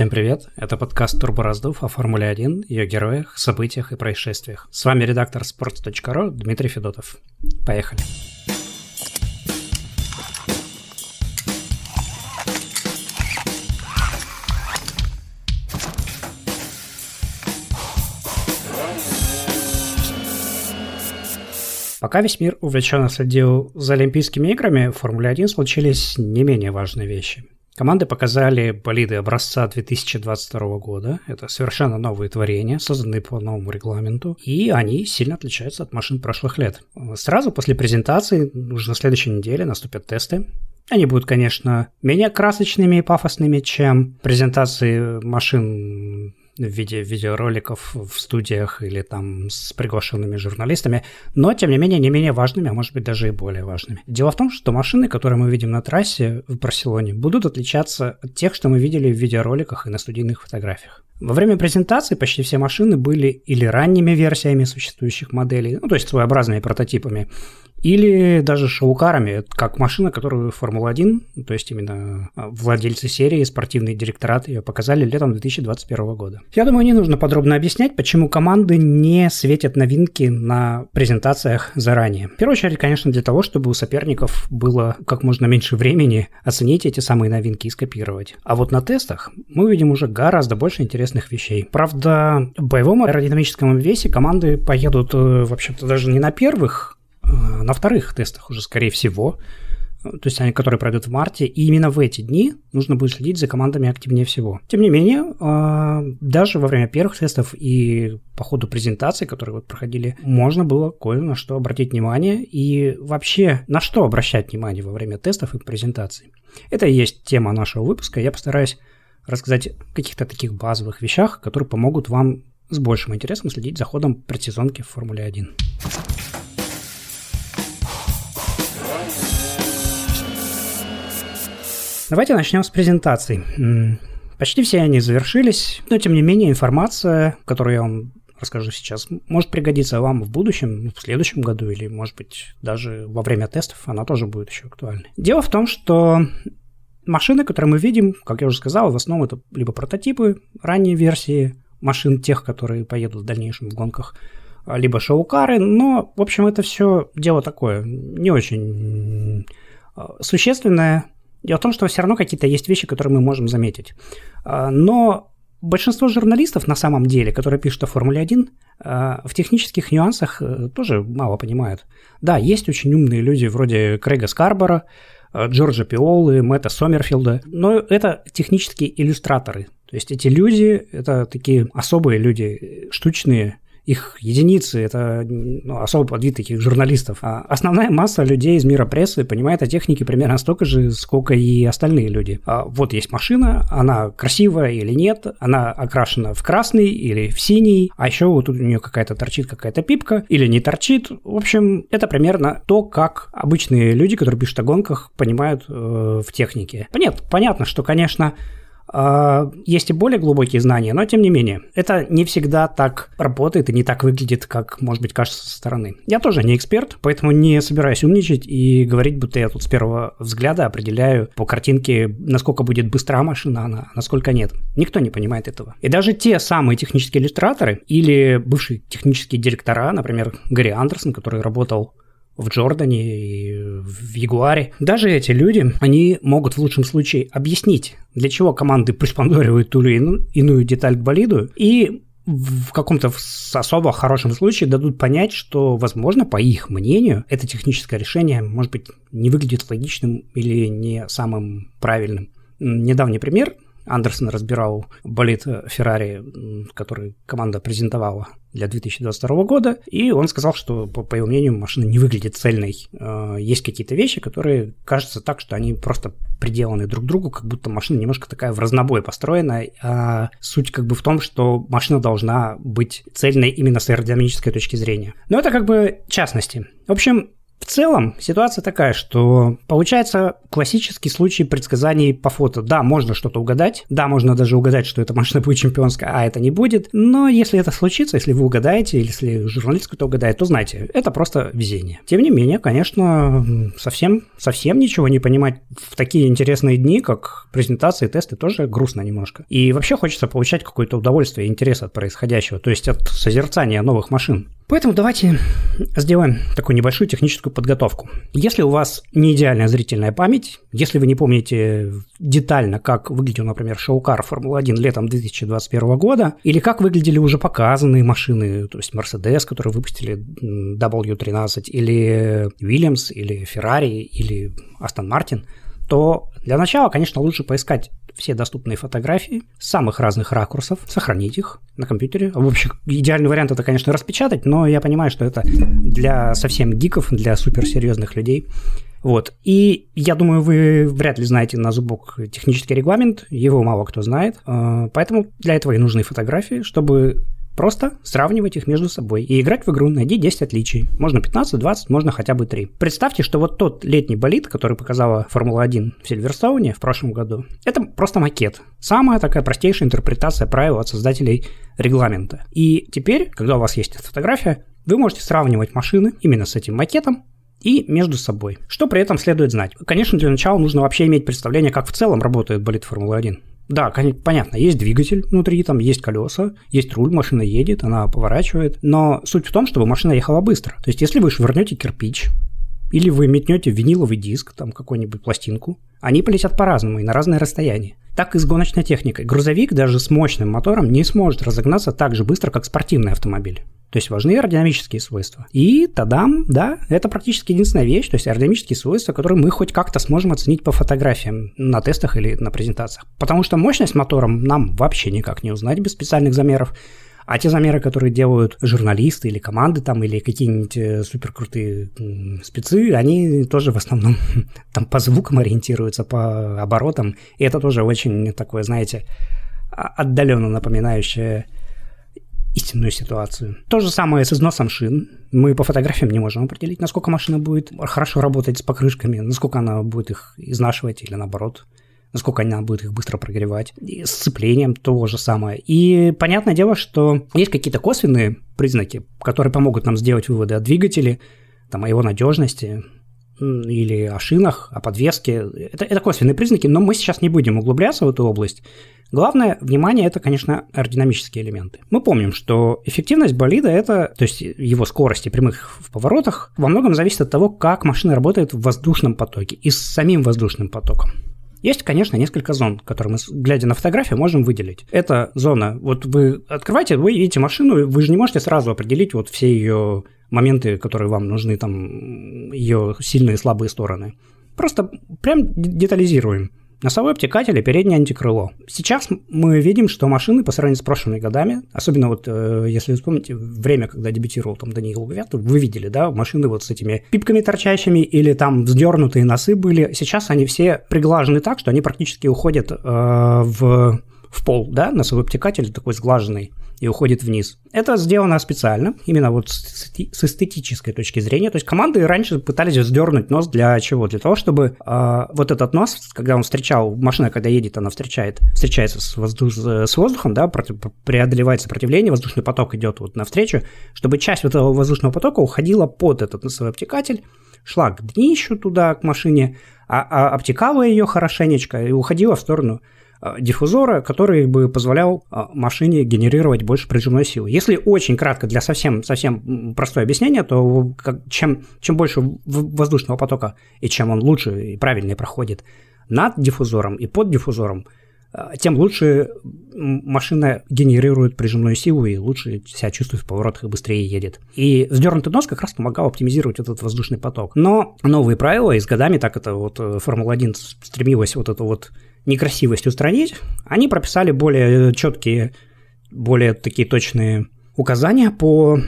Всем привет, это подкаст Турбораздув о Формуле 1, ее героях, событиях и происшествиях. С вами редактор sports.ru Дмитрий Федотов. Поехали. Пока весь мир увлеченно следил за Олимпийскими играми, в Формуле 1 случились не менее важные вещи. Команды показали болиды образца 2022 года. Это совершенно новые творения, созданные по новому регламенту, и они сильно отличаются от машин прошлых лет. Сразу после презентации, уже на следующей неделе, наступят тесты. Они будут, конечно, менее красочными и пафосными, чем презентации машин в виде видеороликов в студиях или там с приглашенными журналистами, но, тем не менее, не менее важными, а может быть даже и более важными. Дело в том, что машины, которые мы видим на трассе в Барселоне, будут отличаться от тех, что мы видели в видеороликах и на студийных фотографиях. Во время презентации почти все машины были или ранними версиями существующих моделей, ну то есть своеобразными прототипами, или даже шоукарами, как машина, которую Формула-1, то есть именно а, владельцы серии, спортивный директорат ее показали летом 2021 года. Я думаю, не нужно подробно объяснять, почему команды не светят новинки на презентациях заранее. В первую очередь, конечно, для того, чтобы у соперников было как можно меньше времени оценить эти самые новинки и скопировать. А вот на тестах мы увидим уже гораздо больше интересных вещей. Правда, в боевом аэродинамическом весе команды поедут, э, в общем-то, даже не на первых на вторых тестах уже, скорее всего, то есть они, которые пройдут в марте, и именно в эти дни нужно будет следить за командами активнее всего. Тем не менее, э, даже во время первых тестов и по ходу презентаций, которые вот проходили, можно было кое на что обратить внимание и вообще на что обращать внимание во время тестов и презентаций. Это и есть тема нашего выпуска. Я постараюсь рассказать о каких-то таких базовых вещах, которые помогут вам с большим интересом следить за ходом предсезонки в Формуле 1. Давайте начнем с презентаций. Почти все они завершились, но тем не менее информация, которую я вам расскажу сейчас, может пригодиться вам в будущем, в следующем году или, может быть, даже во время тестов она тоже будет еще актуальной. Дело в том, что машины, которые мы видим, как я уже сказал, в основном это либо прототипы, ранние версии машин, тех, которые поедут в дальнейшем в гонках, либо шоу-кары, но, в общем, это все дело такое, не очень а, существенное, Дело в том, что все равно какие-то есть вещи, которые мы можем заметить. А, но большинство журналистов на самом деле, которые пишут о Формуле 1, а, в технических нюансах э, тоже мало понимают. Да, есть очень умные люди вроде Крэга Скарбора, э, Джорджа Пиолы, Мэтта Сомерфилда, но это технические иллюстраторы. То есть эти люди, это такие особые люди, штучные, их единицы, это ну, особый подвид таких журналистов. А основная масса людей из мира прессы понимает о технике примерно столько же, сколько и остальные люди. А вот есть машина, она красивая или нет, она окрашена в красный или в синий, а еще вот тут у нее какая-то торчит какая-то пипка или не торчит. В общем, это примерно то, как обычные люди, которые пишут о гонках, понимают э, в технике. Понятно, понятно, что, конечно, есть и более глубокие знания, но тем не менее, это не всегда так работает и не так выглядит, как, может быть, кажется со стороны. Я тоже не эксперт, поэтому не собираюсь умничать и говорить, будто я тут с первого взгляда определяю по картинке, насколько будет быстра машина, она, насколько нет. Никто не понимает этого. И даже те самые технические иллюстраторы или бывшие технические директора, например, Гарри Андерсон, который работал в Джордане и в Ягуаре. Даже эти люди, они могут в лучшем случае объяснить, для чего команды приспондоривают ту или иную деталь к болиду, и в каком-то особо хорошем случае дадут понять, что, возможно, по их мнению, это техническое решение, может быть, не выглядит логичным или не самым правильным. Недавний пример Андерсон разбирал болит Феррари, который команда презентовала для 2022 года, и он сказал, что, по, по его мнению, машина не выглядит цельной. Э, есть какие-то вещи, которые кажутся так, что они просто приделаны друг к другу, как будто машина немножко такая в разнобой построена, а суть как бы в том, что машина должна быть цельной именно с аэродинамической точки зрения. Но это как бы частности. В общем, В целом, ситуация такая, что получается классический случай предсказаний по фото. Да, можно что-то угадать, да, можно даже угадать, что эта машина будет чемпионская, а это не будет. Но если это случится, если вы угадаете, или если журналист кто-то угадает, то знайте, это просто везение. Тем не менее, конечно, совсем, совсем ничего не понимать в такие интересные дни, как презентации, тесты, тоже грустно немножко. И вообще хочется получать какое-то удовольствие и интерес от происходящего, то есть от созерцания новых машин. Поэтому давайте сделаем такую небольшую техническую подготовку. Если у вас не идеальная зрительная память, если вы не помните детально, как выглядел, например, шоукар Формула-1 летом 2021 года, или как выглядели уже показанные машины, то есть Mercedes, которые выпустили W13, или Williams, или Ferrari, или Aston Martin, то для начала, конечно, лучше поискать все доступные фотографии с самых разных ракурсов, сохранить их на компьютере. В общем, идеальный вариант это, конечно, распечатать, но я понимаю, что это для совсем гиков, для суперсерьезных людей. Вот. И я думаю, вы вряд ли знаете на зубок технический регламент, его мало кто знает. А, поэтому для этого и нужны фотографии, чтобы Просто сравнивать их между собой и играть в игру «Найди 10 отличий». Можно 15, 20, можно хотя бы 3. Представьте, что вот тот летний болид, который показала Формула-1 в Сильверстоуне в прошлом году, это просто макет. Самая такая простейшая интерпретация правил от создателей регламента. И теперь, когда у вас есть эта фотография, вы можете сравнивать машины именно с этим макетом и между собой. Что при этом следует знать? Конечно, для начала нужно вообще иметь представление, как в целом работает болид Формулы-1. Да, понятно, есть двигатель внутри, там есть колеса, есть руль, машина едет, она поворачивает. Но суть в том, чтобы машина ехала быстро. То есть, если вы швырнете кирпич, или вы метнете виниловый диск, там какую-нибудь пластинку, они полетят по-разному и на разные расстояния. Так и с гоночной техникой. Грузовик даже с мощным мотором не сможет разогнаться так же быстро, как спортивный автомобиль. То есть важны аэродинамические свойства. И тадам, да, это практически единственная вещь, то есть аэродинамические свойства, которые мы хоть как-то сможем оценить по фотографиям на тестах или на презентациях. Потому что мощность мотором нам вообще никак не узнать без специальных замеров. А те замеры, которые делают журналисты или команды там, или какие-нибудь э, суперкрутые спецы, они тоже в основном там по звукам ориентируются, по оборотам. И это тоже очень такое, знаете, отдаленно напоминающее истинную ситуацию. То же самое с износом шин. Мы по фотографиям не можем определить, насколько машина будет хорошо работать с покрышками, насколько она будет их изнашивать или наоборот насколько она будет их быстро прогревать. И с сцеплением то же самое. И понятное дело, что есть какие-то косвенные признаки, которые помогут нам сделать выводы о двигателе, там, о его надежности, или о шинах, о подвеске. Это, это косвенные признаки, но мы сейчас не будем углубляться в эту область. Главное, внимание, это, конечно, аэродинамические элементы. Мы помним, что эффективность болида, это, то есть его скорости прямых в поворотах, во многом зависит от того, как машина работает в воздушном потоке и с самим воздушным потоком. Есть, конечно, несколько зон, которые мы, глядя на фотографию, можем выделить. Это зона, вот вы открываете, вы видите машину, вы же не можете сразу определить вот все ее моменты, которые вам нужны, там, ее сильные и слабые стороны. Просто прям детализируем. Носовой обтекатель и переднее антикрыло. Сейчас мы видим, что машины по сравнению с прошлыми годами, особенно вот э, если вспомните время, когда дебютировал там Даниил Гувятов, вы видели, да, машины вот с этими пипками торчащими или там вздернутые носы были. Сейчас они все приглажены так, что они практически уходят э, в в пол, да, носовой обтекатель такой сглаженный и уходит вниз. Это сделано специально, именно вот с эстетической точки зрения. То есть команды раньше пытались вздернуть нос для чего? Для того, чтобы э, вот этот нос, когда он встречал, машина, когда едет, она встречает, встречается с, воздух, с воздухом, да, против, преодолевает сопротивление, воздушный поток идет вот навстречу, чтобы часть вот этого воздушного потока уходила под этот носовой обтекатель, шла к днищу туда, к машине, а, а обтекала ее хорошенечко и уходила в сторону диффузора, который бы позволял э, машине генерировать больше прижимной силы. Если очень кратко для совсем, совсем простое объяснение, то чем, чем больше воздушного потока и чем он лучше и правильнее проходит над диффузором и под диффузором, э, тем лучше машина генерирует прижимную силу и лучше себя чувствует в поворотах и быстрее едет. И вздернутый нос как раз помогал оптимизировать этот воздушный поток. Но новые правила, и с годами так это вот Формула-1 стремилась вот это вот некрасивость устранить, они прописали более четкие, более такие точные указания по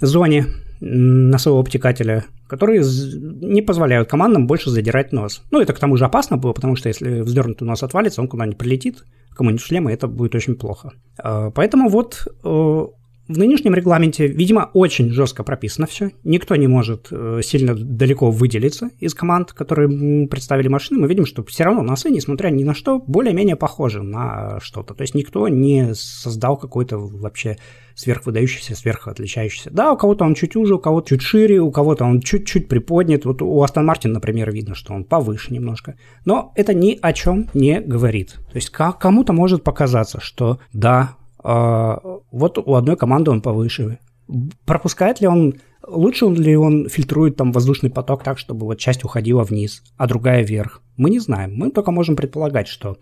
зоне носового обтекателя, которые не позволяют командам больше задирать нос. Ну, это к тому же опасно было, потому что если вздернутый нос отвалится, он куда-нибудь прилетит, кому-нибудь шлема, это будет очень плохо. А, поэтому вот э, в нынешнем регламенте, видимо, очень жестко прописано все. Никто не может э, сильно далеко выделиться из команд, которые представили машины. Мы видим, что все равно носы, несмотря ни на что, более-менее похожи на что-то. То есть никто не создал какой-то вообще сверхвыдающийся, сверхотличающийся. Да, у кого-то он чуть уже, у кого-то чуть шире, у кого-то он чуть-чуть приподнят. Вот у Астон Мартин, например, видно, что он повыше немножко. Но это ни о чем не говорит. То есть кому-то может показаться, что да, вот у одной команды он повыше. Пропускает ли он Лучше ли он фильтрует там воздушный поток так, чтобы вот часть уходила вниз, а другая вверх? Мы не знаем. Мы только можем предполагать, что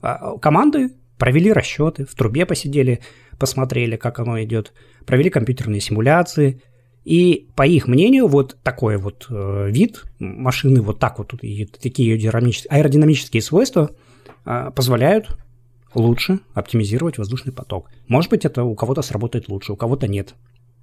а, команды провели расчеты, в трубе посидели, посмотрели, как оно идет, провели компьютерные симуляции, и по их мнению, вот такой вот э, вид машины, вот так вот, и такие аэродинамические свойства э, позволяют лучше оптимизировать воздушный поток. Может быть, это у кого-то сработает лучше, у кого-то нет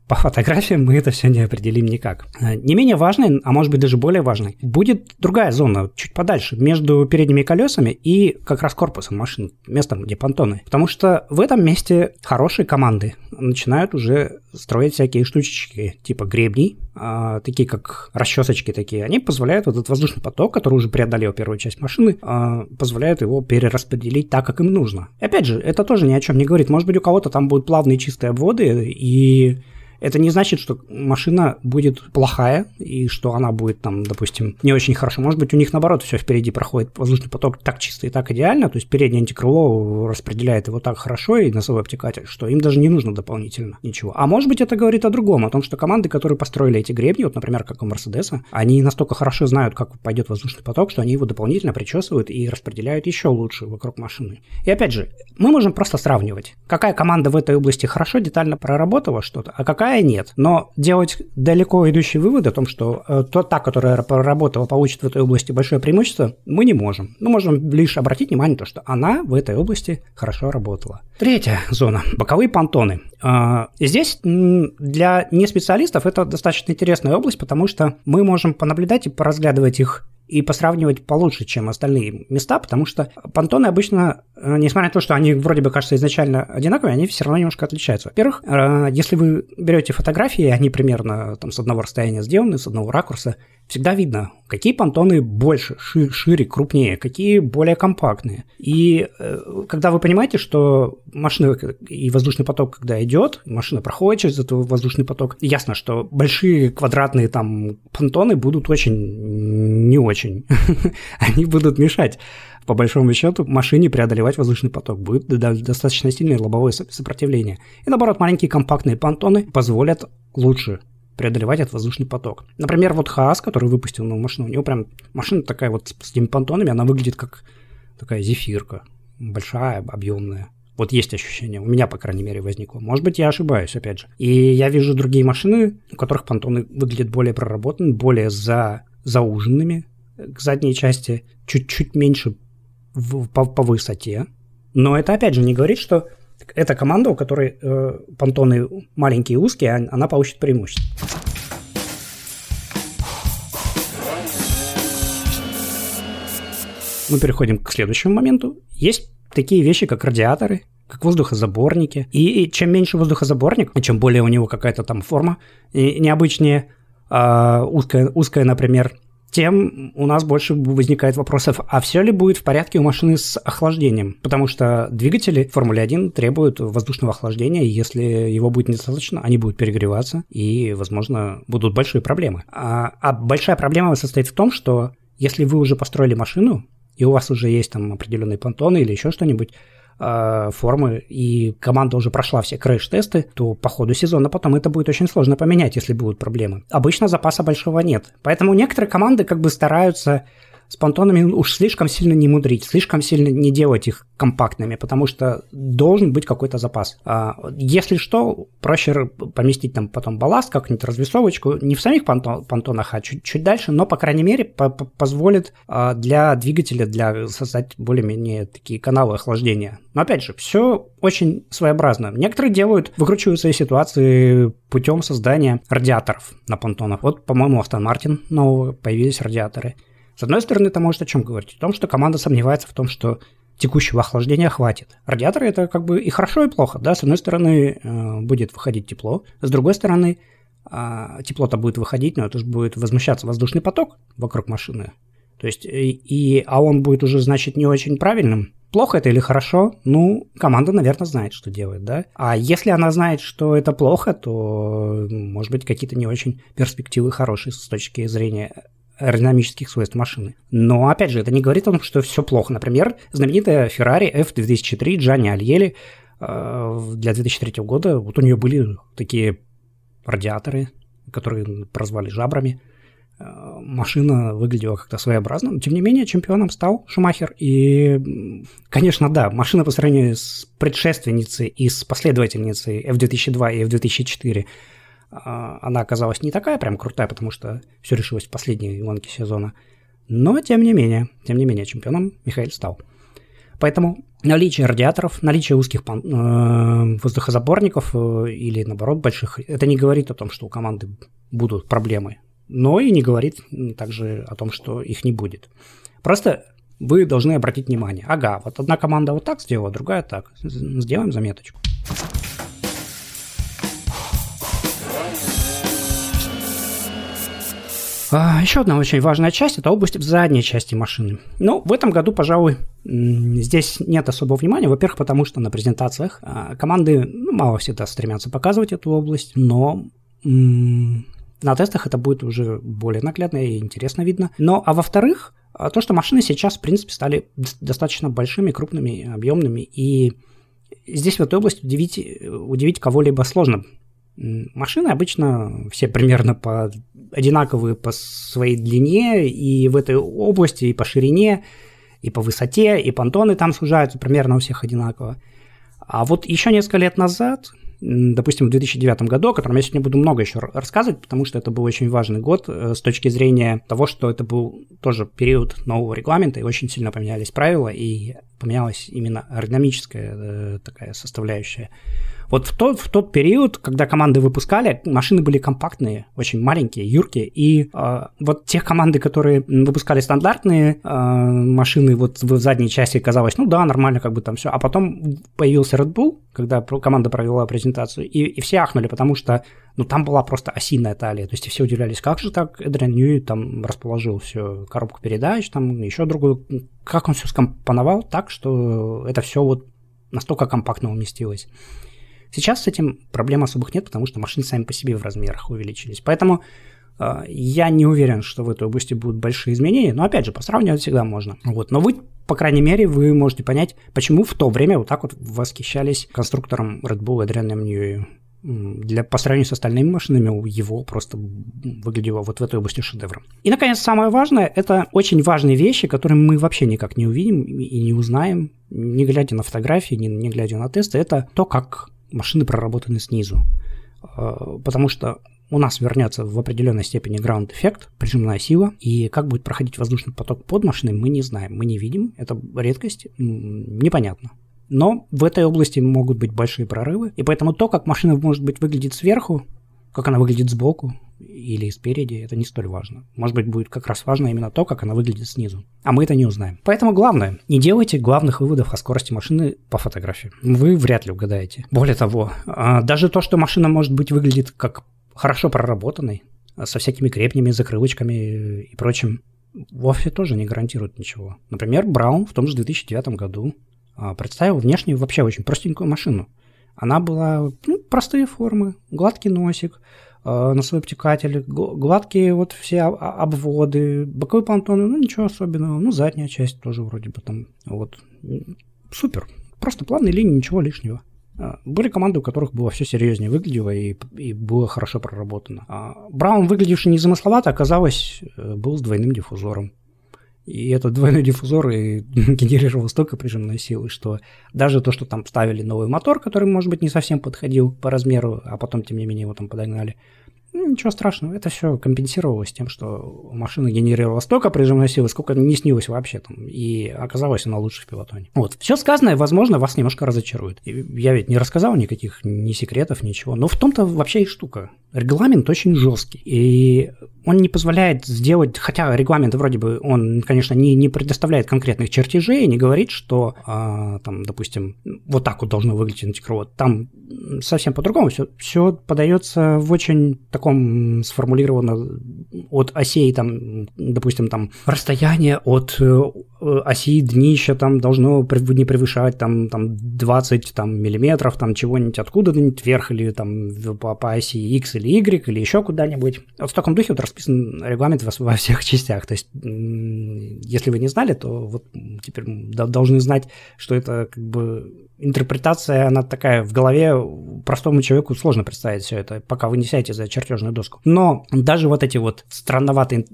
по фотографиям мы это все не определим никак. Э, не менее важной, а может быть даже более важной, будет другая зона, чуть подальше, между передними колесами и как раз корпусом машины, местом, где понтоны. Потому что в этом месте хорошие команды начинают уже строить всякие штучечки, типа гребней, а, такие как расчесочки такие. Они позволяют вот этот воздушный поток, который уже преодолел первую часть машины, а, позволяют его перераспределить так, как им нужно. И опять же, это тоже ни о чем не говорит. Может быть, у кого-то там будут плавные чистые обводы, и это не значит, что машина будет плохая и что она будет там, допустим, не очень хорошо. Может быть, у них наоборот все впереди проходит воздушный поток так чисто и так идеально, то есть переднее антикрыло распределяет его так хорошо и носовой обтекатель, что им даже не нужно дополнительно ничего. А может быть, это говорит о другом, о том, что команды, которые построили эти гребни, вот, например, как у Мерседеса, они настолько хорошо знают, как пойдет воздушный поток, что они его дополнительно причесывают и распределяют еще лучше вокруг машины. И опять же, мы можем просто сравнивать, какая команда в этой области хорошо детально проработала что-то, а какая какая нет. Но делать далеко идущие выводы о том, что э, то, та, которая проработала, получит в этой области большое преимущество, мы не можем. Мы можем лишь обратить внимание на то, что она в этой области хорошо работала. Третья зона – боковые понтоны. Э, здесь для неспециалистов это достаточно интересная область, потому что мы можем понаблюдать и поразглядывать их и посравнивать получше, чем остальные места, потому что понтоны обычно, э, несмотря на то, что они вроде бы кажутся изначально одинаковые, они все равно немножко отличаются. Во-первых, э, если вы берете фотографии, они примерно там с одного расстояния сделаны, с одного ракурса, всегда видно, какие понтоны больше, шире, крупнее, какие более компактные. И э, когда вы понимаете, что машина и воздушный поток, когда идет, машина проходит через этот воздушный поток, ясно, что большие квадратные там понтоны будут очень не очень. Они будут мешать по большому счету, машине преодолевать воздушный поток. Будет достаточно сильное лобовое сопротивление. И наоборот, маленькие компактные понтоны позволят лучше преодолевать этот воздушный поток. Например, вот Хаас, который выпустил новую машину, у него прям машина такая вот с этими понтонами, она выглядит как такая зефирка, большая, объемная. Вот есть ощущение, у меня, по крайней мере, возникло. Может быть, я ошибаюсь, опять же. И я вижу другие машины, у которых понтоны выглядят более проработанными, более за, зауженными к задней части, чуть-чуть меньше в, по, по высоте. Но это, опять же, не говорит, что эта команда, у которой э, понтоны маленькие и узкие, она получит преимущество. Мы переходим к следующему моменту. Есть такие вещи, как радиаторы, как воздухозаборники. И чем меньше воздухозаборник, и чем более у него какая-то там форма и необычнее, э, узкая, узкая, например, тем у нас больше возникает вопросов, а все ли будет в порядке у машины с охлаждением? Потому что двигатели в Формуле 1 требуют воздушного охлаждения, и если его будет недостаточно, они будут перегреваться, и, возможно, будут большие проблемы. А, а большая проблема состоит в том, что если вы уже построили машину, и у вас уже есть там определенные понтоны или еще что-нибудь, формы, и команда уже прошла все крэш-тесты, то по ходу сезона потом это будет очень сложно поменять, если будут проблемы. Обычно запаса большого нет. Поэтому некоторые команды как бы стараются с понтонами уж слишком сильно не мудрить, слишком сильно не делать их компактными, потому что должен быть какой-то запас. А если что, проще поместить там потом балласт, как-нибудь развесовочку, не в самих понтонах, а чуть, чуть дальше, но, по крайней мере, по позволит а, для двигателя для создать более-менее такие каналы охлаждения. Но, опять же, все очень своеобразно. Некоторые делают, выкручивают свои ситуации путем создания радиаторов на понтонах. Вот, по-моему, Aston Martin нового появились радиаторы – с одной стороны, это может о чем говорить? О том, что команда сомневается в том, что текущего охлаждения хватит. Радиаторы это как бы и хорошо, и плохо. Да? С одной стороны, э, будет выходить тепло, с другой стороны, э, тепло-то будет выходить, но это же будет возмущаться воздушный поток вокруг машины. То есть, и, и, а он будет уже, значит, не очень правильным. Плохо это или хорошо? Ну, команда, наверное, знает, что делает, да? А если она знает, что это плохо, то, может быть, какие-то не очень перспективы хорошие с точки зрения аэродинамических свойств машины. Но, опять же, это не говорит о том, что все плохо. Например, знаменитая Ferrari F2003 Джанни Альели для 2003 года, вот у нее были такие радиаторы, которые прозвали жабрами. Э, машина выглядела как-то своеобразно, но тем не менее чемпионом стал Шумахер. И, конечно, да, машина по сравнению с предшественницей и с последовательницей F2002 и F2004 а, она оказалась не такая прям крутая, потому что все решилось в последней гонке сезона. Но, тем не менее, тем не менее, чемпионом Михаил стал. Поэтому наличие радиаторов, наличие узких э, воздухозаборников э, или, наоборот, больших, это не говорит о том, что у команды будут проблемы, но и не говорит также о том, что их не будет. Просто вы должны обратить внимание. Ага, вот одна команда вот так сделала, другая так. Сделаем заметочку. Еще одна очень важная часть – это область в задней части машины. Но в этом году, пожалуй, здесь нет особого внимания. Во-первых, потому что на презентациях а, команды ну, мало всегда стремятся показывать эту область, но на тестах это будет уже более наглядно и интересно видно. Но, а во-вторых, а, то, что машины сейчас, в принципе, стали достаточно большими, крупными, объемными, и здесь в этой области удивить, удивить кого-либо сложно. Машины обычно все примерно по одинаковые по своей длине и в этой области, и по ширине, и по высоте, и понтоны там сужаются примерно у всех одинаково. А вот еще несколько лет назад, допустим, в 2009 году, о котором я сегодня буду много еще рассказывать, потому что это был очень важный год э, с точки зрения того, что это был тоже период нового регламента, и очень сильно поменялись правила, и поменялась именно аэродинамическая э, такая составляющая вот в тот, в тот период, когда команды выпускали, машины были компактные, очень маленькие, юркие, и э, вот те команды, которые выпускали стандартные э, машины, вот в задней части казалось, ну да, нормально, как бы там все, а потом появился Red Bull, когда команда провела презентацию, и, и все ахнули, потому что ну, там была просто осиная талия, то есть все удивлялись, как же так Эдриан Ньюи там расположил все, коробку передач, там еще другую, как он все скомпоновал так, что это все вот настолько компактно уместилось. Сейчас с этим проблем особых нет, потому что машины сами по себе в размерах увеличились. Поэтому э, я не уверен, что в этой области будут большие изменения, но опять же, по сравнивать всегда можно. Вот. Но вы, по крайней мере, вы можете понять, почему в то время вот так вот восхищались конструктором Red Bull Адрианом Ньюи. Для, по сравнению с остальными машинами его просто выглядело вот в этой области шедевром. И, наконец, самое важное, это очень важные вещи, которые мы вообще никак не увидим и не узнаем, не глядя на фотографии, не, не глядя на тесты, это то, как машины проработаны снизу. А, потому что у нас вернется в определенной степени граунд-эффект, прижимная сила, и как будет проходить воздушный поток под машиной, мы не знаем, мы не видим, это редкость, непонятно. Но в этой области могут быть большие прорывы, и поэтому то, как машина может быть выглядит сверху, как она выглядит сбоку или спереди, это не столь важно. Может быть, будет как раз важно именно то, как она выглядит снизу. А мы это не узнаем. Поэтому главное, не делайте главных выводов о скорости машины по фотографии. Вы вряд ли угадаете. Более того, а, даже то, что машина может быть выглядит как хорошо проработанной, со всякими крепнями, закрылочками и прочим, вовсе тоже не гарантирует ничего. Например, Браун в том же 2009 году а, представил внешне вообще очень простенькую машину. Она была ну, простые формы, гладкий носик, э, носовой обтекатель, гладкие вот все обводы, боковые понтоны, ну ничего особенного, ну задняя часть тоже вроде бы там, вот, супер, просто плавные линии, ничего лишнего. Э, были команды, у которых было все серьезнее выглядело и, и было хорошо проработано. А Браун, выглядевший незамысловато, оказалось, э, был с двойным диффузором. И этот двойной диффузор и генерировал столько прижимной силы, что даже то, что там ставили новый мотор, который, может быть, не совсем подходил по размеру, а потом, тем не менее, его там подогнали, Ну, ничего страшного, это все компенсировалось тем, что машина генерировала столько прижимной силы, сколько не снилось вообще там, и оказалось она лучше в пилотоне. Вот, все сказанное, возможно, вас немножко разочарует. Я ведь не рассказал никаких ни секретов, ничего, но в том-то вообще и штука. Регламент очень жесткий, и он не позволяет сделать, хотя регламент вроде бы, он, конечно, не, не предоставляет конкретных чертежей, не говорит, что, а, там, допустим, вот так вот должно выглядеть антикровод. Там совсем по-другому все, все подается в очень таком сформулировано от осей, там, допустим, там, расстояние от э, оси днища там должно не превышать там, там 20 там, миллиметров, там чего-нибудь откуда-нибудь вверх или там по, по оси X или Y или еще куда-нибудь. Вот в таком духе вот расписан регламент во, во всех частях. То есть, если вы не знали, то вот теперь должны знать, что это как бы интерпретация, она такая в голове, простому человеку сложно представить все это, пока вы не сядете за чертежную доску. Но даже вот эти вот странноватые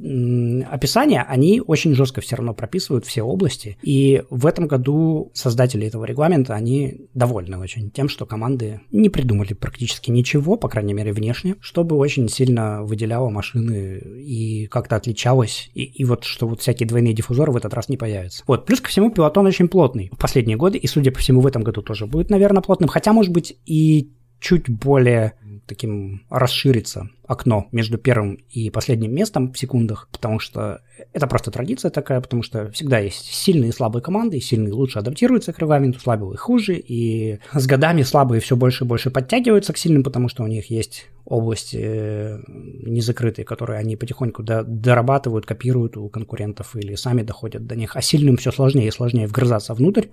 описания, они очень жестко все равно прописывают все области. И в этом году создатели этого регламента, они довольны очень тем, что команды не придумали практически ничего, по крайней мере внешне, чтобы очень сильно выделяло машины и как-то отличалось. И, и вот что вот всякие двойные диффузоры в этот раз не появятся. Вот, плюс ко всему пилотон очень плотный в последние годы, и судя по всему в этом году тоже будет, наверное, плотным, хотя, может быть, и чуть более таким расширится окно между первым и последним местом в секундах, потому что это просто традиция такая, потому что всегда есть сильные и слабые команды, и сильные лучше адаптируются к регламенту, слабые хуже, и с годами слабые все больше и больше подтягиваются к сильным, потому что у них есть области э, незакрытые, которые они потихоньку дорабатывают, копируют у конкурентов или сами доходят до них, а сильным все сложнее и сложнее вгрызаться внутрь,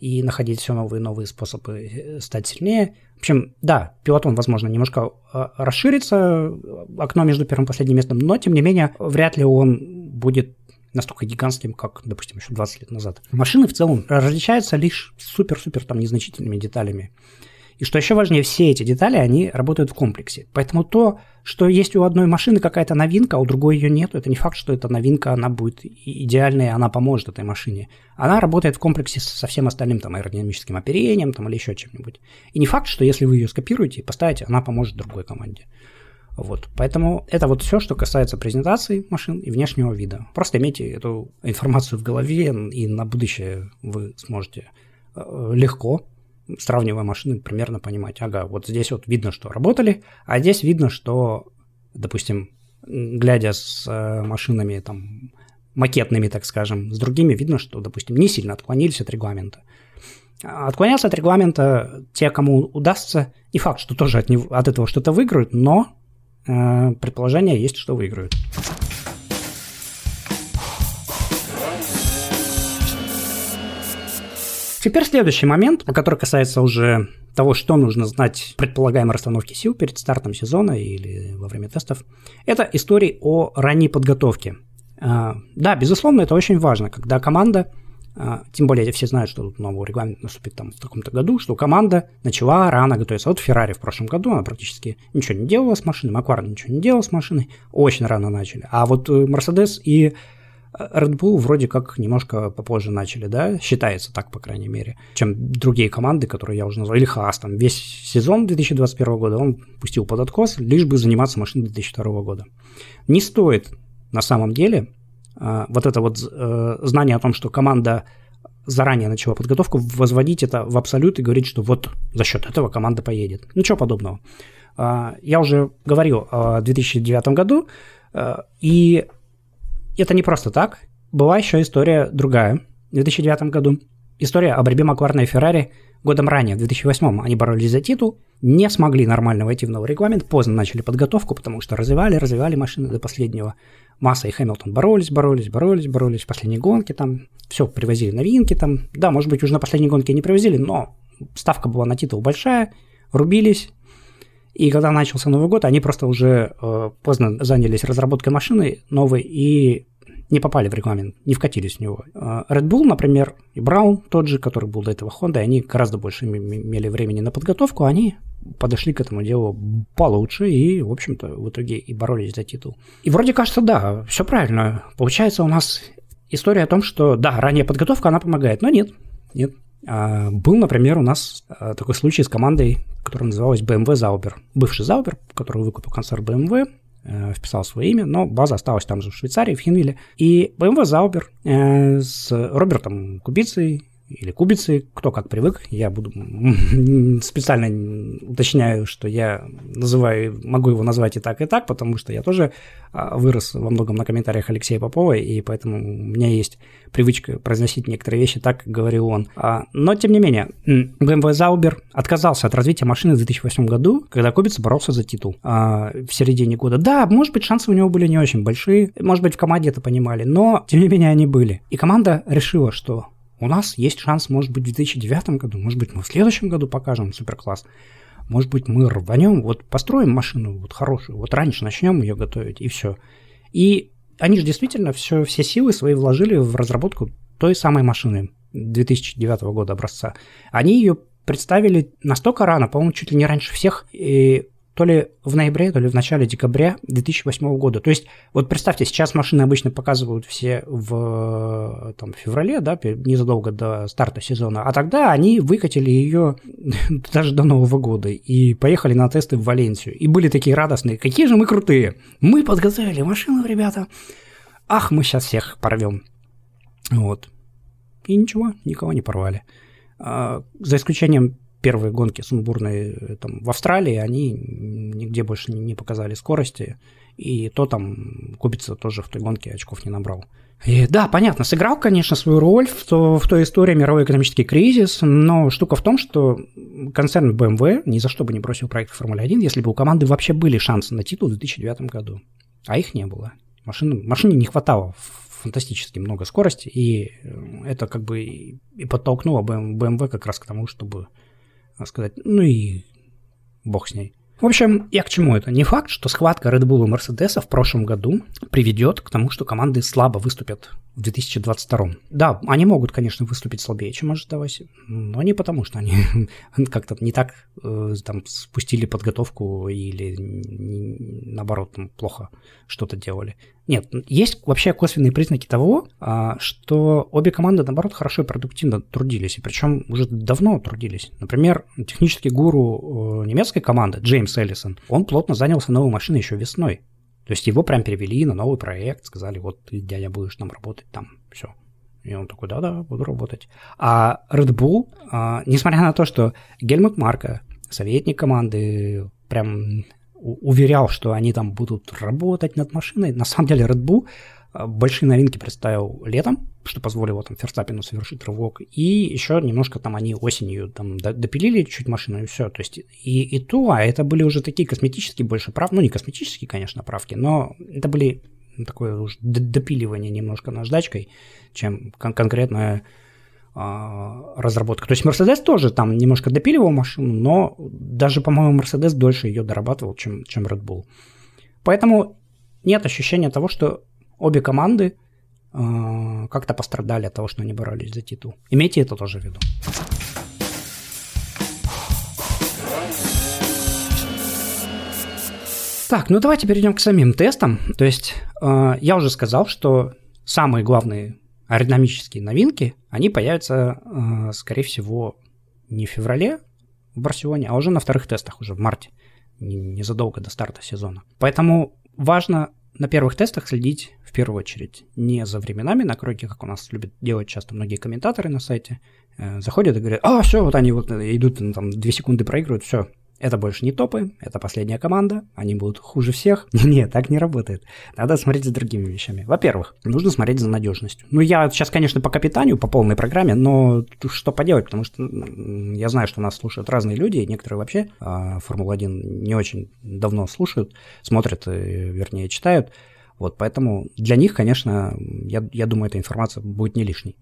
и находить все новые и новые способы э, стать сильнее. В общем, да, пилотон, возможно, немножко а, расширится, окно между первым и последним местом, но, тем не менее, вряд ли он будет настолько гигантским, как, допустим, еще 20 лет назад. Машины в целом различаются лишь супер-супер там незначительными деталями. И что еще важнее, все эти детали, они работают в комплексе. Поэтому то, что есть у одной машины какая-то новинка, а у другой ее нет, это не факт, что эта новинка, она будет идеальной, она поможет этой машине. Она работает в комплексе со всем остальным там, аэродинамическим оперением там, или еще чем-нибудь. И не факт, что если вы ее скопируете и поставите, она поможет другой команде. Вот. Поэтому это вот все, что касается презентации машин и внешнего вида. Просто имейте эту информацию в голове, и на будущее вы сможете э, легко сравнивая машины, примерно понимать, ага, вот здесь вот видно, что работали, а здесь видно, что, допустим, глядя с э, машинами там макетными, так скажем, с другими, видно, что, допустим, не сильно отклонились от регламента. Отклоняться от регламента те, кому удастся, не факт, что тоже от, него, от этого что-то выиграют, но э, предположение есть, что выиграют. Теперь следующий момент, который касается уже того, что нужно знать предполагаемой расстановке сил перед стартом сезона или во время тестов, это истории о ранней подготовке. А, да, безусловно, это очень важно, когда команда, а, тем более все знают, что тут новый регламент наступит там в таком-то году, что команда начала рано готовиться. Вот Феррари в прошлом году, она практически ничего не делала с машиной, Макварен ничего не делал с машиной, очень рано начали. А вот Мерседес и Red Bull вроде как немножко попозже начали, да, считается так, по крайней мере, чем другие команды, которые я уже назвал, или Хаас, там весь сезон 2021 года он пустил под откос, лишь бы заниматься машиной 2002 года. Не стоит на самом деле а, вот это вот э, знание о том, что команда заранее начала подготовку, возводить это в абсолют и говорить, что вот за счет этого команда поедет. Ничего подобного. А, я уже говорил о 2009 году, э, и это не просто так. Была еще история другая в 2009 году. История о борьбе Макларена и Феррари годом ранее, в 2008 они боролись за титул, не смогли нормально войти в новый регламент, поздно начали подготовку, потому что развивали, развивали машины до последнего. Масса и Хэмилтон боролись, боролись, боролись, боролись в последней гонке, там все, привозили новинки там. Да, может быть, уже на последней гонке не привозили, но ставка была на титул большая, рубились, и когда начался Новый год, они просто уже э, поздно занялись разработкой машины новой и не попали в регламент, не вкатились в него. Э, Red Bull, например, и Браун, тот же, который был до этого Honda, они гораздо больше имели времени на подготовку, они подошли к этому делу получше и, в общем-то, в итоге и боролись за титул. И вроде кажется, да, все правильно. Получается у нас история о том, что, да, ранняя подготовка, она помогает, но нет, нет. А, был, например, у нас а, такой случай с командой, которая называлась BMW Zauber. Бывший Zauber, который выкупил концерн BMW, э, вписал свое имя, но база осталась там же в Швейцарии, в Хинвилле. И BMW Zauber э, с Робертом Кубицей или кубицы, кто как привык. Я буду специально уточняю, что я называю, могу его назвать и так, и так, потому что я тоже а, вырос во многом на комментариях Алексея Попова, и поэтому у меня есть привычка произносить некоторые вещи так, как говорил он. А, но, тем не менее, BMW Zauber отказался от развития машины в 2008 году, когда Кубица боролся за титул а, в середине года. Да, может быть, шансы у него были не очень большие, может быть, в команде это понимали, но, тем не менее, они были. И команда решила, что у нас есть шанс, может быть, в 2009 году, может быть, мы в следующем году покажем суперкласс. Может быть, мы рванем, вот построим машину вот хорошую, вот раньше начнем ее готовить, и все. И они же действительно все, все силы свои вложили в разработку той самой машины 2009 года образца. Они ее представили настолько рано, по-моему, чуть ли не раньше всех, и то ли в ноябре, то ли в начале декабря 2008 года. То есть, вот представьте, сейчас машины обычно показывают все в там, феврале, да, незадолго до старта сезона, а тогда они выкатили ее даже до Нового года и поехали на тесты в Валенсию. И были такие радостные, какие же мы крутые, мы подготовили машину, ребята, ах, мы сейчас всех порвем. Вот. И ничего, никого не порвали. А, за исключением первые гонки сумбурные э, там, в Австралии, они нигде больше не показали скорости, и то там Кубица тоже в той гонке очков не набрал. И, да, понятно, сыграл, конечно, свою роль в, то, в той истории мировой экономический кризис, но штука в том, что концерн BMW ни за что бы не бросил проект Формулы-1, если бы у команды вообще были шансы на титул в 2009 году. А их не было. Машины, машине не хватало фантастически много скорости, и это как бы и подтолкнуло BMW как раз к тому, чтобы сказать, ну и бог с ней. В общем, я к чему это? Не факт, что схватка Red Bull и Mercedes в прошлом году приведет к тому, что команды слабо выступят в 2022. Да, они могут, конечно, выступить слабее, чем ожидалось, но не потому, что они как-то не так э, там спустили подготовку или наоборот там, плохо что-то делали. Нет, есть вообще косвенные признаки того, а, что обе команды, наоборот, хорошо и продуктивно трудились, и причем уже давно трудились. Например, технический гуру э, немецкой команды Джеймс Эллисон, он плотно занялся новой машиной еще весной. То есть его прям перевели на новый проект, сказали, вот ты, дядя, будешь там работать, там, все. И он такой, да-да, буду работать. А Red Bull, а, несмотря на то, что Гельмут Марка, советник команды, прям уверял, что они там будут работать над машиной, на самом деле Red Bull а, большие новинки представил летом, что позволило там Ферстаппину совершить рывок, и еще немножко там они осенью там допилили чуть машину и все, то есть и, и то, а это были уже такие косметические больше прав, ну не косметические, конечно, правки, но это были такое уже допиливание немножко наждачкой, чем кон- конкретная а, разработка. То есть Mercedes тоже там немножко допиливал машину, но даже, по-моему, Mercedes дольше ее дорабатывал, чем, чем Red Bull. Поэтому нет ощущения того, что обе команды э, как-то пострадали от того, что они боролись за титул. Имейте это тоже в виду. Так, ну давайте перейдем к самим тестам. То есть э, я уже сказал, что самые главные аэродинамические новинки, они появятся, э, скорее всего, не в феврале в Барселоне, а уже на вторых тестах, уже в марте, незадолго до старта сезона. Поэтому важно на первых тестах следить в первую очередь не за временами на кроке, как у нас любят делать часто многие комментаторы на сайте. Э, заходят и говорят, а, все, вот они вот идут, там, 2 секунды проигрывают, все, это больше не топы, это последняя команда, они будут хуже всех. Нет, так не работает. Надо смотреть за другими вещами. Во-первых, нужно смотреть за надежностью. Ну, я сейчас, конечно, по капитанию, по полной программе, но что поделать, потому что я знаю, что нас слушают разные люди, и некоторые вообще а, Формулу-1 не очень давно слушают, смотрят, э, вернее, читают. Вот, поэтому для них, конечно, я, я думаю, эта информация будет не лишней.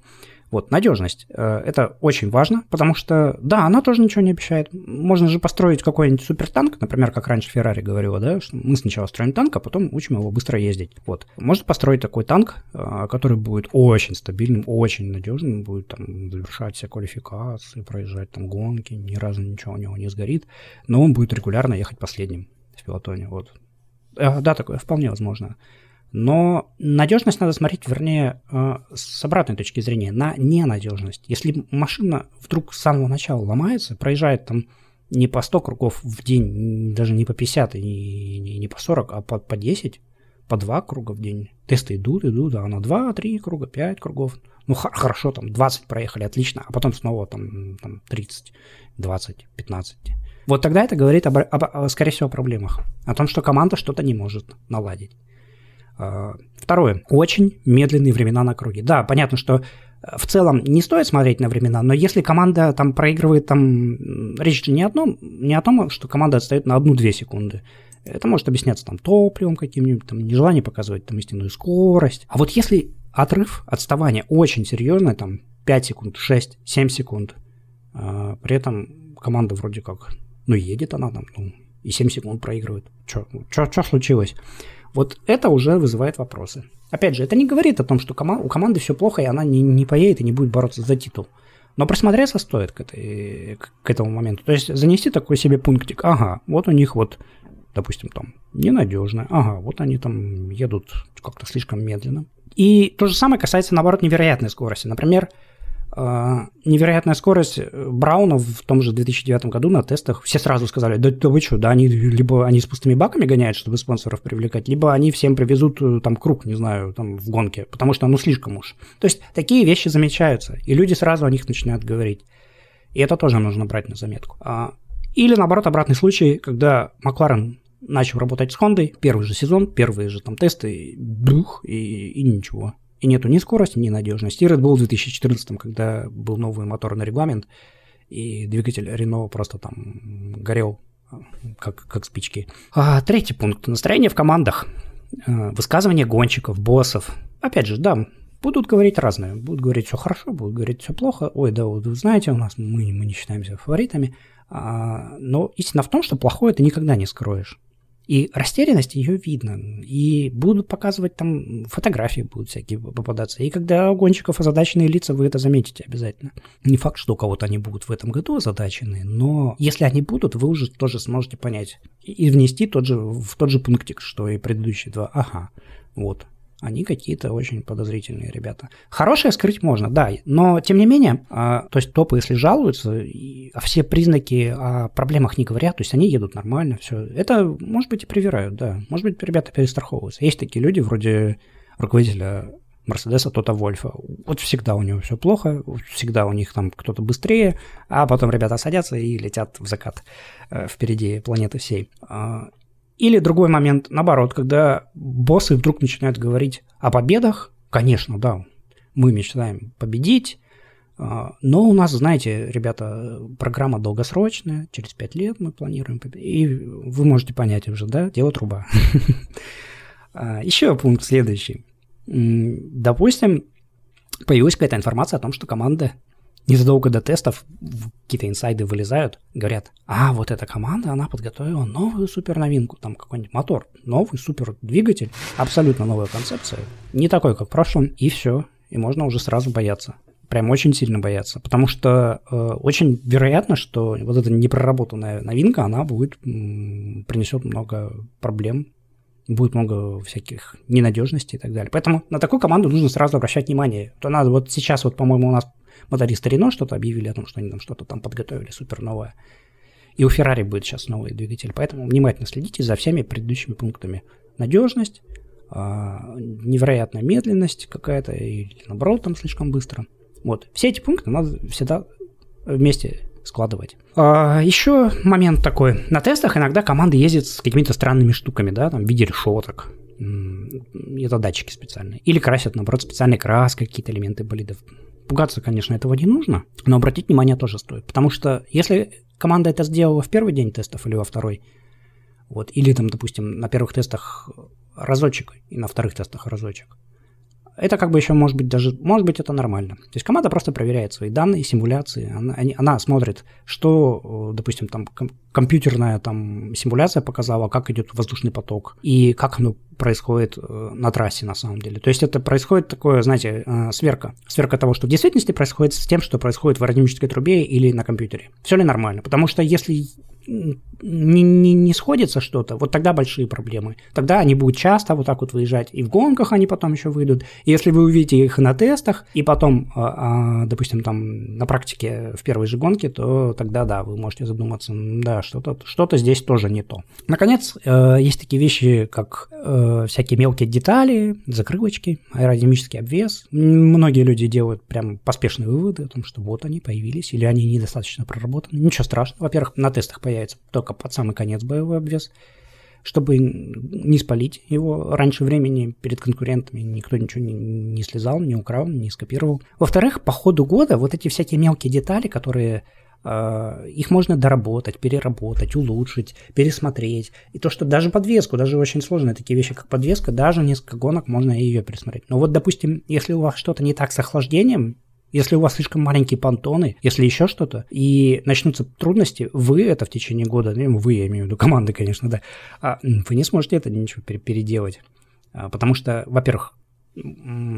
Вот, надежность. Э, это очень важно, потому что, да, она тоже ничего не обещает. Можно же построить какой-нибудь супертанк, например, как раньше Феррари говорила, да, что мы сначала строим танк, а потом учим его быстро ездить. Вот. Можно построить такой танк, э, который будет очень стабильным, очень надежным, будет там завершать все квалификации, проезжать там гонки, ни разу ничего у него не сгорит, но он будет регулярно ехать последним в пилотоне. Вот. Э, да, такое вполне возможно. Но надежность надо смотреть, вернее, э, с обратной точки зрения, на ненадежность. Если машина вдруг с самого начала ломается, проезжает там не по 100 кругов в день, даже не по 50 и не, по 40, а по, по 10, по 2 круга в день. Тесты идут, идут, а на 2, 3 круга, 5 кругов. Ну, хорошо, там 20 проехали, отлично, а потом снова там, там 30, 20, 15. Вот тогда это говорит, об, об, скорее всего, о проблемах. О том, что команда что-то не может наладить. А, второе. Очень медленные времена на круге. Да, понятно, что э, в целом не стоит смотреть на времена, но если команда там проигрывает, там речь не, одном, не о том, что команда отстает на 1-2 секунды. Это может объясняться там топливом каким-нибудь, там нежелание показывать там истинную скорость. А вот если отрыв, отставание очень серьезное, там 5 секунд, 6, 7 секунд, а, при этом команда вроде как ну, едет она там, ну, и 7 секунд проигрывает. Что случилось? Вот это уже вызывает вопросы. Опять же, это не говорит о том, что кома- у команды все плохо, и она не, не поедет и не будет бороться за титул. Но присмотреться стоит к, этой, к этому моменту. То есть занести такой себе пунктик. Ага, вот у них вот, допустим, там ненадежно. Ага, вот они там едут как-то слишком медленно. И то же самое касается, наоборот, невероятной скорости. Например, невероятная скорость э, Брауна в том же 2009 году на тестах. Все сразу сказали, да, да вы что, да они либо они с пустыми баками гоняют, чтобы спонсоров привлекать, либо они всем привезут э, там круг, не знаю, там в гонке, потому что ну слишком уж. То есть такие вещи замечаются, и люди сразу о них начинают говорить. И это тоже нужно брать на заметку. А, или наоборот, обратный случай, когда Макларен начал работать с Хондой, первый же сезон, первые же там тесты, бух, и, и ничего. И нету ни скорости, ни надежности. И Red Bull в 2014, когда был новый моторный регламент, и двигатель Renault просто там горел как, как спички. А, третий пункт. Настроение в командах. А, высказывания гонщиков, боссов. Опять же, да, будут говорить разное. Будут говорить все хорошо, будут говорить все плохо. Ой, да, вот вы знаете, у нас мы, мы не считаемся фаворитами. А, но истина в том, что плохое ты никогда не скроешь. И растерянность ее видно. И будут показывать там фотографии будут всякие попадаться. И когда у гонщиков озадаченные лица, вы это заметите обязательно. Не факт, что у кого-то они будут в этом году озадачены, но если они будут, вы уже тоже сможете понять и внести тот же, в тот же пунктик, что и предыдущие два. Ага, вот, они какие-то очень подозрительные ребята. Хорошее скрыть можно, да, но тем не менее, а, то есть топы, если жалуются, все признаки о проблемах не говорят, то есть они едут нормально, все. Это, может быть, и привирают, да. Может быть, ребята перестраховываются. Есть такие люди, вроде руководителя Мерседеса Тота Вольфа. Вот всегда у него все плохо, всегда у них там кто-то быстрее, а потом ребята садятся и летят в закат э, впереди планеты всей. А, или другой момент, наоборот, когда боссы вдруг начинают говорить о победах, конечно, да, мы мечтаем победить, а, но у нас, знаете, ребята, программа долгосрочная, через 5 лет мы планируем. И вы можете понять уже, да, дело труба. А, Еще пункт следующий. Допустим, появилась какая-то информация о том, что команда незадолго до тестов какие-то инсайды вылезают, говорят, а вот эта команда, она подготовила новую супер новинку, там какой-нибудь мотор, новый супер двигатель, абсолютно новая концепция, не такой, как в прошлом, и все, и можно уже сразу бояться. Прям очень сильно бояться, потому что э, очень вероятно, что вот эта непроработанная новинка, она будет м, принесет много проблем будет много всяких ненадежностей и так далее. Поэтому на такую команду нужно сразу обращать внимание. То надо вот сейчас, вот, по-моему, у нас мотористы Рено что-то объявили о том, что они там что-то там подготовили супер новое. И у Феррари будет сейчас новый двигатель. Поэтому внимательно следите за всеми предыдущими пунктами. Надежность, а, невероятная медленность какая-то, или наоборот там слишком быстро. Вот. Все эти пункты надо всегда вместе складывать. А, еще момент такой. На тестах иногда команды ездят с какими-то странными штуками, да, там в виде решеток. Это датчики специальные. Или красят, наоборот, специальной краской какие-то элементы болидов. Пугаться, конечно, этого не нужно, но обратить внимание тоже стоит. Потому что если команда это сделала в первый день тестов или во второй, вот, или там, допустим, на первых тестах разочек и на вторых тестах разочек, это как бы еще может быть даже, может быть это нормально. То есть команда просто проверяет свои данные, симуляции, она, она смотрит, что, допустим, там компьютерная там симуляция показала, как идет воздушный поток и как оно происходит э, на трассе на самом деле. То есть это происходит такое, знаете, э, сверка. Сверка того, что в действительности происходит с тем, что происходит в аэродинамической трубе или на компьютере. Все ли нормально? Потому что если не, не, не сходится что-то, вот тогда большие проблемы. Тогда они будут часто вот так вот выезжать. И в гонках они потом еще выйдут. И если вы увидите их на тестах, и потом, а, а, допустим, там на практике в первой же гонке, то тогда да, вы можете задуматься, да, что-то что здесь тоже не то. Наконец, э, есть такие вещи, как э, всякие мелкие детали, закрылочки, аэродинамический обвес. Многие люди делают прям поспешные выводы о том, что вот они появились, или они недостаточно проработаны. Ничего страшного. Во-первых, на тестах появится только под самый конец боевой обвес, чтобы не спалить его раньше времени перед конкурентами. Никто ничего не, не слезал, не украл, не скопировал. Во-вторых, по ходу года вот эти всякие мелкие детали, которые э, их можно доработать, переработать, улучшить, пересмотреть. И то, что даже подвеску, даже очень сложные такие вещи, как подвеска, даже несколько гонок можно ее пересмотреть. Но вот, допустим, если у вас что-то не так с охлаждением, если у вас слишком маленькие понтоны, если еще что-то, и начнутся трудности, вы это в течение года, ну, вы, я имею в виду команды, конечно, да, а вы не сможете это ничего переделать. А, потому что, во-первых,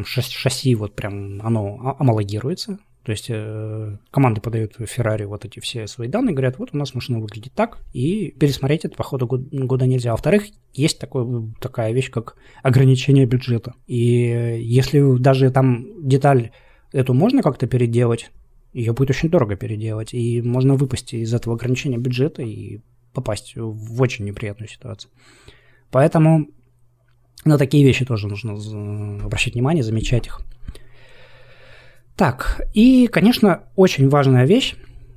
шасси вот прям, оно амалогируется, то есть э, команды подают Ferrari вот эти все свои данные, говорят, вот у нас машина выглядит так, и пересмотреть это по ходу года нельзя. Во-вторых, есть такой, такая вещь, как ограничение бюджета. И если даже там деталь эту можно как-то переделать, ее будет очень дорого переделать, и можно выпасть из этого ограничения бюджета и попасть в очень неприятную ситуацию. Поэтому на такие вещи тоже нужно обращать внимание, замечать их. Так, и, конечно, очень важная вещь,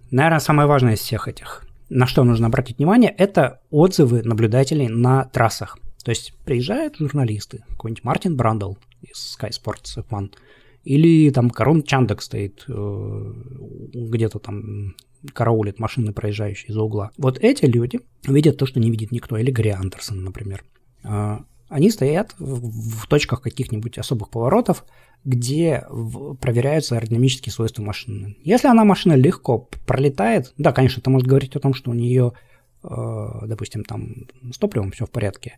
наверное, самая важная из всех этих, на что нужно обратить внимание, это отзывы наблюдателей на трассах. То есть приезжают журналисты, какой-нибудь Мартин Брандл из Sky Sports F1, или там Корон Чандек стоит э, где-то там караулит машины, проезжающие из-за угла. Вот эти люди видят то, что не видит никто. Или Гарри Андерсон, например. А, они стоят в точках каких-нибудь особых поворотов, где проверяются аэродинамические свойства машины. Если она машина легко пролетает, да, конечно, это может говорить о том, что у нее, э, допустим, там с топливом все в порядке,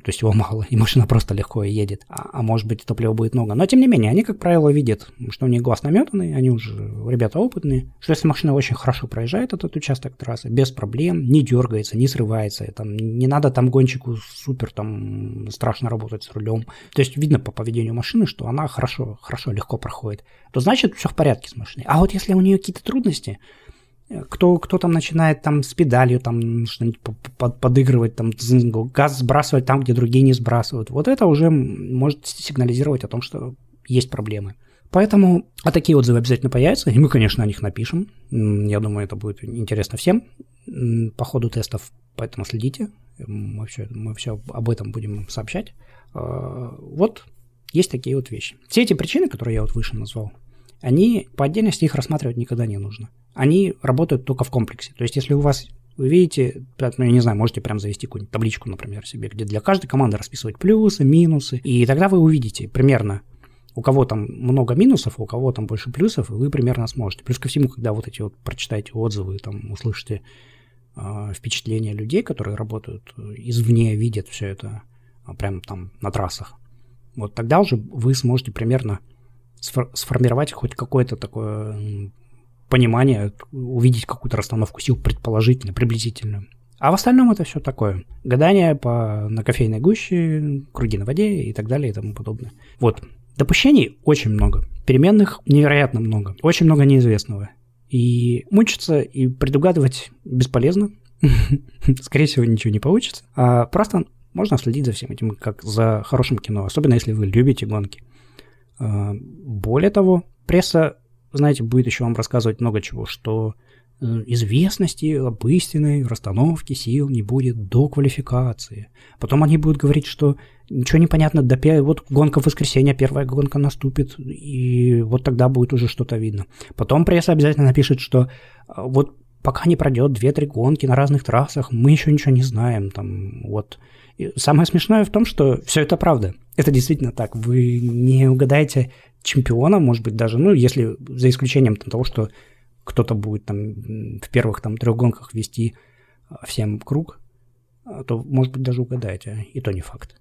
то есть его мало, и машина просто легко едет, а, а может быть топлива будет много. Но тем не менее, они, как правило, видят, что у них глаз наметанный, они уже ребята опытные, что если машина очень хорошо проезжает этот участок трассы, без проблем, не дергается, не срывается, там, не надо там гонщику супер там страшно работать с рулем. То есть видно по поведению машины, что она хорошо, хорошо, легко проходит. То значит, все в порядке с машиной. А вот если у нее какие-то трудности, кто, кто там начинает там с педалью там что-нибудь подыгрывать, там газ сбрасывать там, где другие не сбрасывают. Вот это уже может сигнализировать о том, что есть проблемы. Поэтому а такие отзывы обязательно появятся, и мы, конечно, о них напишем. Я думаю, это будет интересно всем по ходу тестов, поэтому следите. Мы все, мы все об этом будем сообщать. А, вот есть такие вот вещи. Все эти причины, которые я вот выше назвал, они по отдельности их рассматривать никогда не нужно они работают только в комплексе. То есть, если у вас вы видите, ну, я не знаю, можете прям завести какую-нибудь табличку, например, себе, где для каждой команды расписывать плюсы, минусы, и тогда вы увидите примерно, у кого там много минусов, у кого там больше плюсов, вы примерно сможете. Плюс ко всему, когда вот эти вот прочитаете отзывы, там услышите э, впечатления людей, которые работают извне, видят все это э, прямо там на трассах, вот тогда уже вы сможете примерно сформировать хоть какое-то такое понимание, увидеть какую-то расстановку сил предположительно, приблизительную. А в остальном это все такое. Гадание по, на кофейной гуще, круги на воде и так далее и тому подобное. Вот. Допущений очень много. Переменных невероятно много. Очень много неизвестного. И мучиться и предугадывать бесполезно. Скорее всего, ничего не получится. А просто можно следить за всем этим, как за хорошим кино, особенно если вы любите гонки. А, более того, пресса знаете, будет еще вам рассказывать много чего, что э, известности об истинной расстановке сил не будет до квалификации. Потом они будут говорить, что ничего не понятно, до пер... вот гонка в воскресенье, первая гонка наступит, и вот тогда будет уже что-то видно. Потом пресса обязательно напишет, что а, вот пока не пройдет 2-3 гонки на разных трассах, мы еще ничего не знаем. Там, вот. И самое смешное в том, что все это правда. Это действительно так. Вы не угадаете чемпиона, может быть, даже, ну, если за исключением того, что кто-то будет там в первых там трех гонках вести а, всем круг, а, то, может быть, даже угадаете, и то не факт.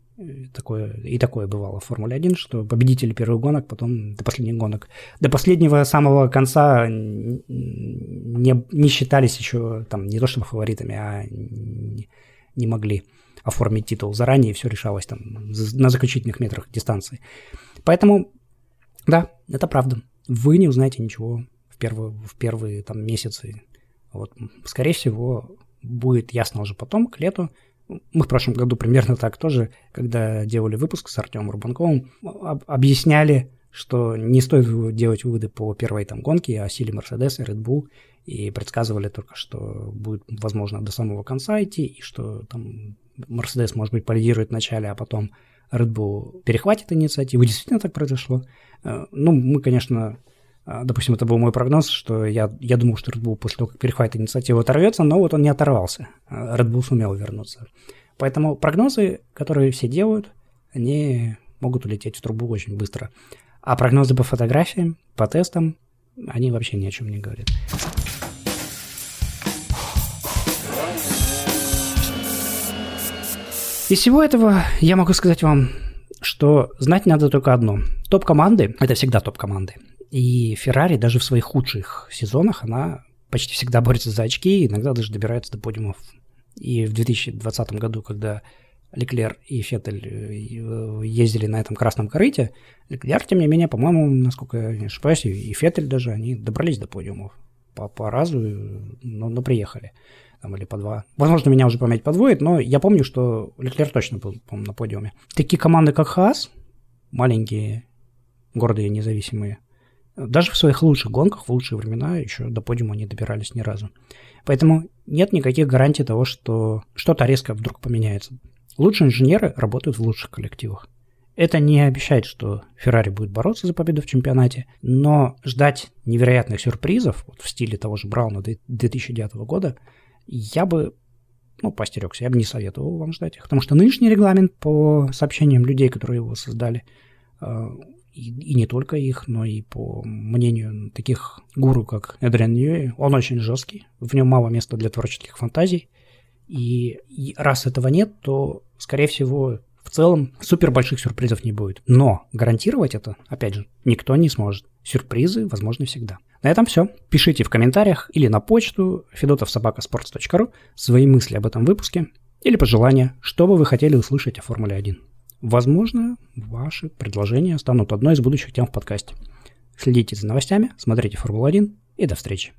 Такое, и такое бывало в Формуле 1, что победители первых гонок потом до последних гонок, до последнего самого конца не, не считались еще там не то чтобы фаворитами, а не, не могли оформить титул заранее, все решалось там на заключительных метрах дистанции. Поэтому, да, это правда. Вы не узнаете ничего в первые, в первые там месяцы. Вот, скорее всего, будет ясно уже потом, к лету, мы в прошлом году примерно так тоже, когда делали выпуск с Артемом Рубанковым, объясняли, что не стоит делать выводы по первой там гонке о силе и Red Bull, и предсказывали только, что будет, возможно, до самого конца идти, и что там Mercedes, может быть, полидирует в начале, а потом Red Bull перехватит инициативу. Действительно так произошло. Э, ну, мы, конечно, э, допустим, это был мой прогноз, что я, я думал, что Red Bull после того, как перехватит инициативу, оторвется, но вот он не оторвался. Э, Red Bull сумел вернуться. Поэтому прогнозы, которые все делают, они могут улететь в трубу очень быстро. А прогнозы по фотографиям, по тестам, они вообще ни о чем не говорят. Из всего этого я могу сказать вам, что знать надо только одно. Топ-команды – это всегда топ-команды. И Феррари даже в своих худших сезонах, она почти всегда борется за очки, иногда даже добирается до подиумов. И в 2020 году, когда Леклер и Феттель э, ездили на этом красном корыте, Леклер, тем не менее, по-моему, насколько я не ошибаюсь, и Феттель даже, они добрались до подиумов по, по разу, но, но приехали там, или по два. Возможно, меня уже память подводит, но я помню, что Леклер точно был, по на подиуме. Такие команды, как Хас, маленькие, гордые, независимые, даже в своих лучших гонках, в лучшие времена, еще до подиума не добирались ни разу. Поэтому нет никаких гарантий того, что что-то резко вдруг поменяется. Лучшие инженеры работают в лучших коллективах. Это не обещает, что Феррари будет бороться за победу в чемпионате, но ждать невероятных сюрпризов вот в стиле того же Брауна 2009 года я бы ну, постерегся, я бы не советовал вам ждать их, потому что нынешний регламент по сообщениям людей, которые его создали, э, и, и не только их, но и по мнению таких гуру, как Эдриан Ньюи, он очень жесткий, в нем мало места для творческих фантазий, и, и раз этого нет, то, скорее всего, в целом супер больших сюрпризов не будет. Но гарантировать это, опять же, никто не сможет. Сюрпризы возможны всегда. На этом все. Пишите в комментариях или на почту fedotовsobakasports.ru свои мысли об этом выпуске или пожелания, что бы вы хотели услышать о Формуле 1. Возможно, ваши предложения станут одной из будущих тем в подкасте. Следите за новостями, смотрите Формулу-1 и до встречи.